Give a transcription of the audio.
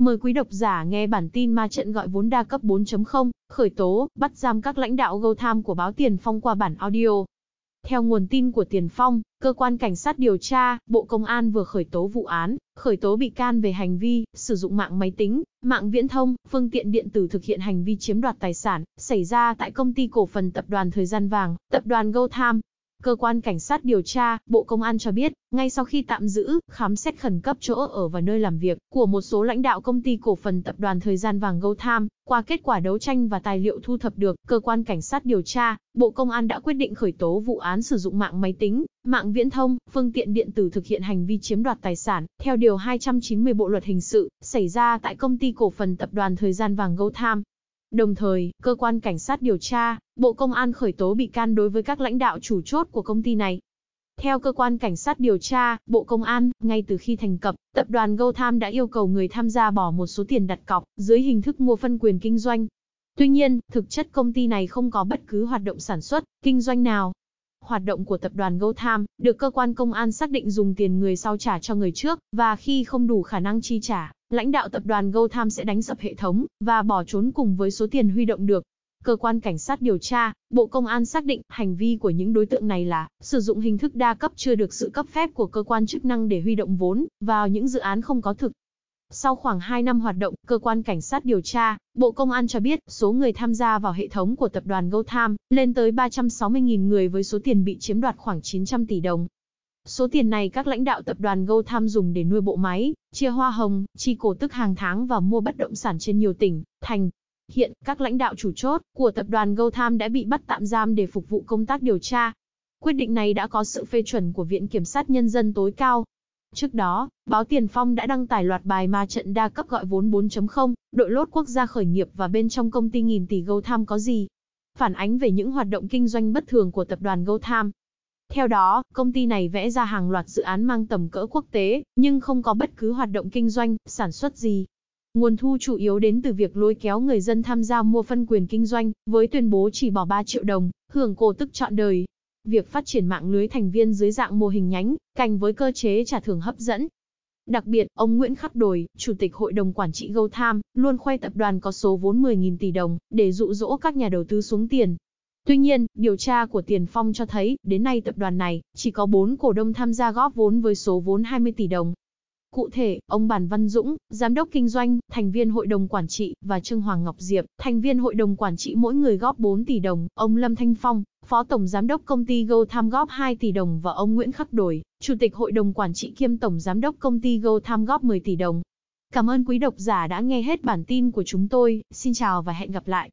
Mời quý độc giả nghe bản tin ma trận gọi vốn đa cấp 4.0, khởi tố, bắt giam các lãnh đạo GoTham của báo Tiền Phong qua bản audio. Theo nguồn tin của Tiền Phong, cơ quan cảnh sát điều tra, Bộ Công an vừa khởi tố vụ án, khởi tố bị can về hành vi sử dụng mạng máy tính, mạng viễn thông, phương tiện điện tử thực hiện hành vi chiếm đoạt tài sản, xảy ra tại công ty cổ phần tập đoàn Thời gian vàng, tập đoàn GoTham. Cơ quan cảnh sát điều tra, Bộ Công an cho biết, ngay sau khi tạm giữ, khám xét khẩn cấp chỗ ở và nơi làm việc của một số lãnh đạo công ty cổ phần tập đoàn Thời gian vàng GoTham, qua kết quả đấu tranh và tài liệu thu thập được, cơ quan cảnh sát điều tra, Bộ Công an đã quyết định khởi tố vụ án sử dụng mạng máy tính, mạng viễn thông, phương tiện điện tử thực hiện hành vi chiếm đoạt tài sản, theo điều 290 Bộ luật hình sự, xảy ra tại công ty cổ phần tập đoàn Thời gian vàng GoTham. Đồng thời, cơ quan cảnh sát điều tra, Bộ Công an khởi tố bị can đối với các lãnh đạo chủ chốt của công ty này. Theo cơ quan cảnh sát điều tra, Bộ Công an, ngay từ khi thành lập, tập đoàn GoTham đã yêu cầu người tham gia bỏ một số tiền đặt cọc dưới hình thức mua phân quyền kinh doanh. Tuy nhiên, thực chất công ty này không có bất cứ hoạt động sản xuất, kinh doanh nào. Hoạt động của tập đoàn GoTham được cơ quan công an xác định dùng tiền người sau trả cho người trước, và khi không đủ khả năng chi trả, lãnh đạo tập đoàn GoTham sẽ đánh sập hệ thống và bỏ trốn cùng với số tiền huy động được. Cơ quan cảnh sát điều tra, Bộ Công an xác định hành vi của những đối tượng này là sử dụng hình thức đa cấp chưa được sự cấp phép của cơ quan chức năng để huy động vốn vào những dự án không có thực. Sau khoảng 2 năm hoạt động, cơ quan cảnh sát điều tra, Bộ Công an cho biết số người tham gia vào hệ thống của tập đoàn GoTham lên tới 360.000 người với số tiền bị chiếm đoạt khoảng 900 tỷ đồng. Số tiền này các lãnh đạo tập đoàn GoTham dùng để nuôi bộ máy, chia hoa hồng, chi cổ tức hàng tháng và mua bất động sản trên nhiều tỉnh, thành. Hiện, các lãnh đạo chủ chốt của tập đoàn GoTham đã bị bắt tạm giam để phục vụ công tác điều tra. Quyết định này đã có sự phê chuẩn của Viện Kiểm sát Nhân dân tối cao. Trước đó, báo Tiền Phong đã đăng tải loạt bài ma trận đa cấp gọi vốn 4.0, đội lốt quốc gia khởi nghiệp và bên trong công ty nghìn tỷ GoTham có gì. Phản ánh về những hoạt động kinh doanh bất thường của tập đoàn GoTham. Theo đó, công ty này vẽ ra hàng loạt dự án mang tầm cỡ quốc tế, nhưng không có bất cứ hoạt động kinh doanh, sản xuất gì. Nguồn thu chủ yếu đến từ việc lôi kéo người dân tham gia mua phân quyền kinh doanh, với tuyên bố chỉ bỏ 3 triệu đồng, hưởng cổ tức trọn đời. Việc phát triển mạng lưới thành viên dưới dạng mô hình nhánh, cành với cơ chế trả thưởng hấp dẫn. Đặc biệt, ông Nguyễn Khắc Đồi, Chủ tịch Hội đồng Quản trị GoTham, luôn khoe tập đoàn có số vốn 10.000 tỷ đồng, để dụ dỗ các nhà đầu tư xuống tiền, Tuy nhiên, điều tra của Tiền Phong cho thấy, đến nay tập đoàn này chỉ có 4 cổ đông tham gia góp vốn với số vốn 20 tỷ đồng. Cụ thể, ông Bản Văn Dũng, giám đốc kinh doanh, thành viên hội đồng quản trị và Trương Hoàng Ngọc Diệp, thành viên hội đồng quản trị mỗi người góp 4 tỷ đồng, ông Lâm Thanh Phong, phó tổng giám đốc công ty Go Tham góp 2 tỷ đồng và ông Nguyễn Khắc Đổi, chủ tịch hội đồng quản trị kiêm tổng giám đốc công ty Go Tham góp 10 tỷ đồng. Cảm ơn quý độc giả đã nghe hết bản tin của chúng tôi, xin chào và hẹn gặp lại.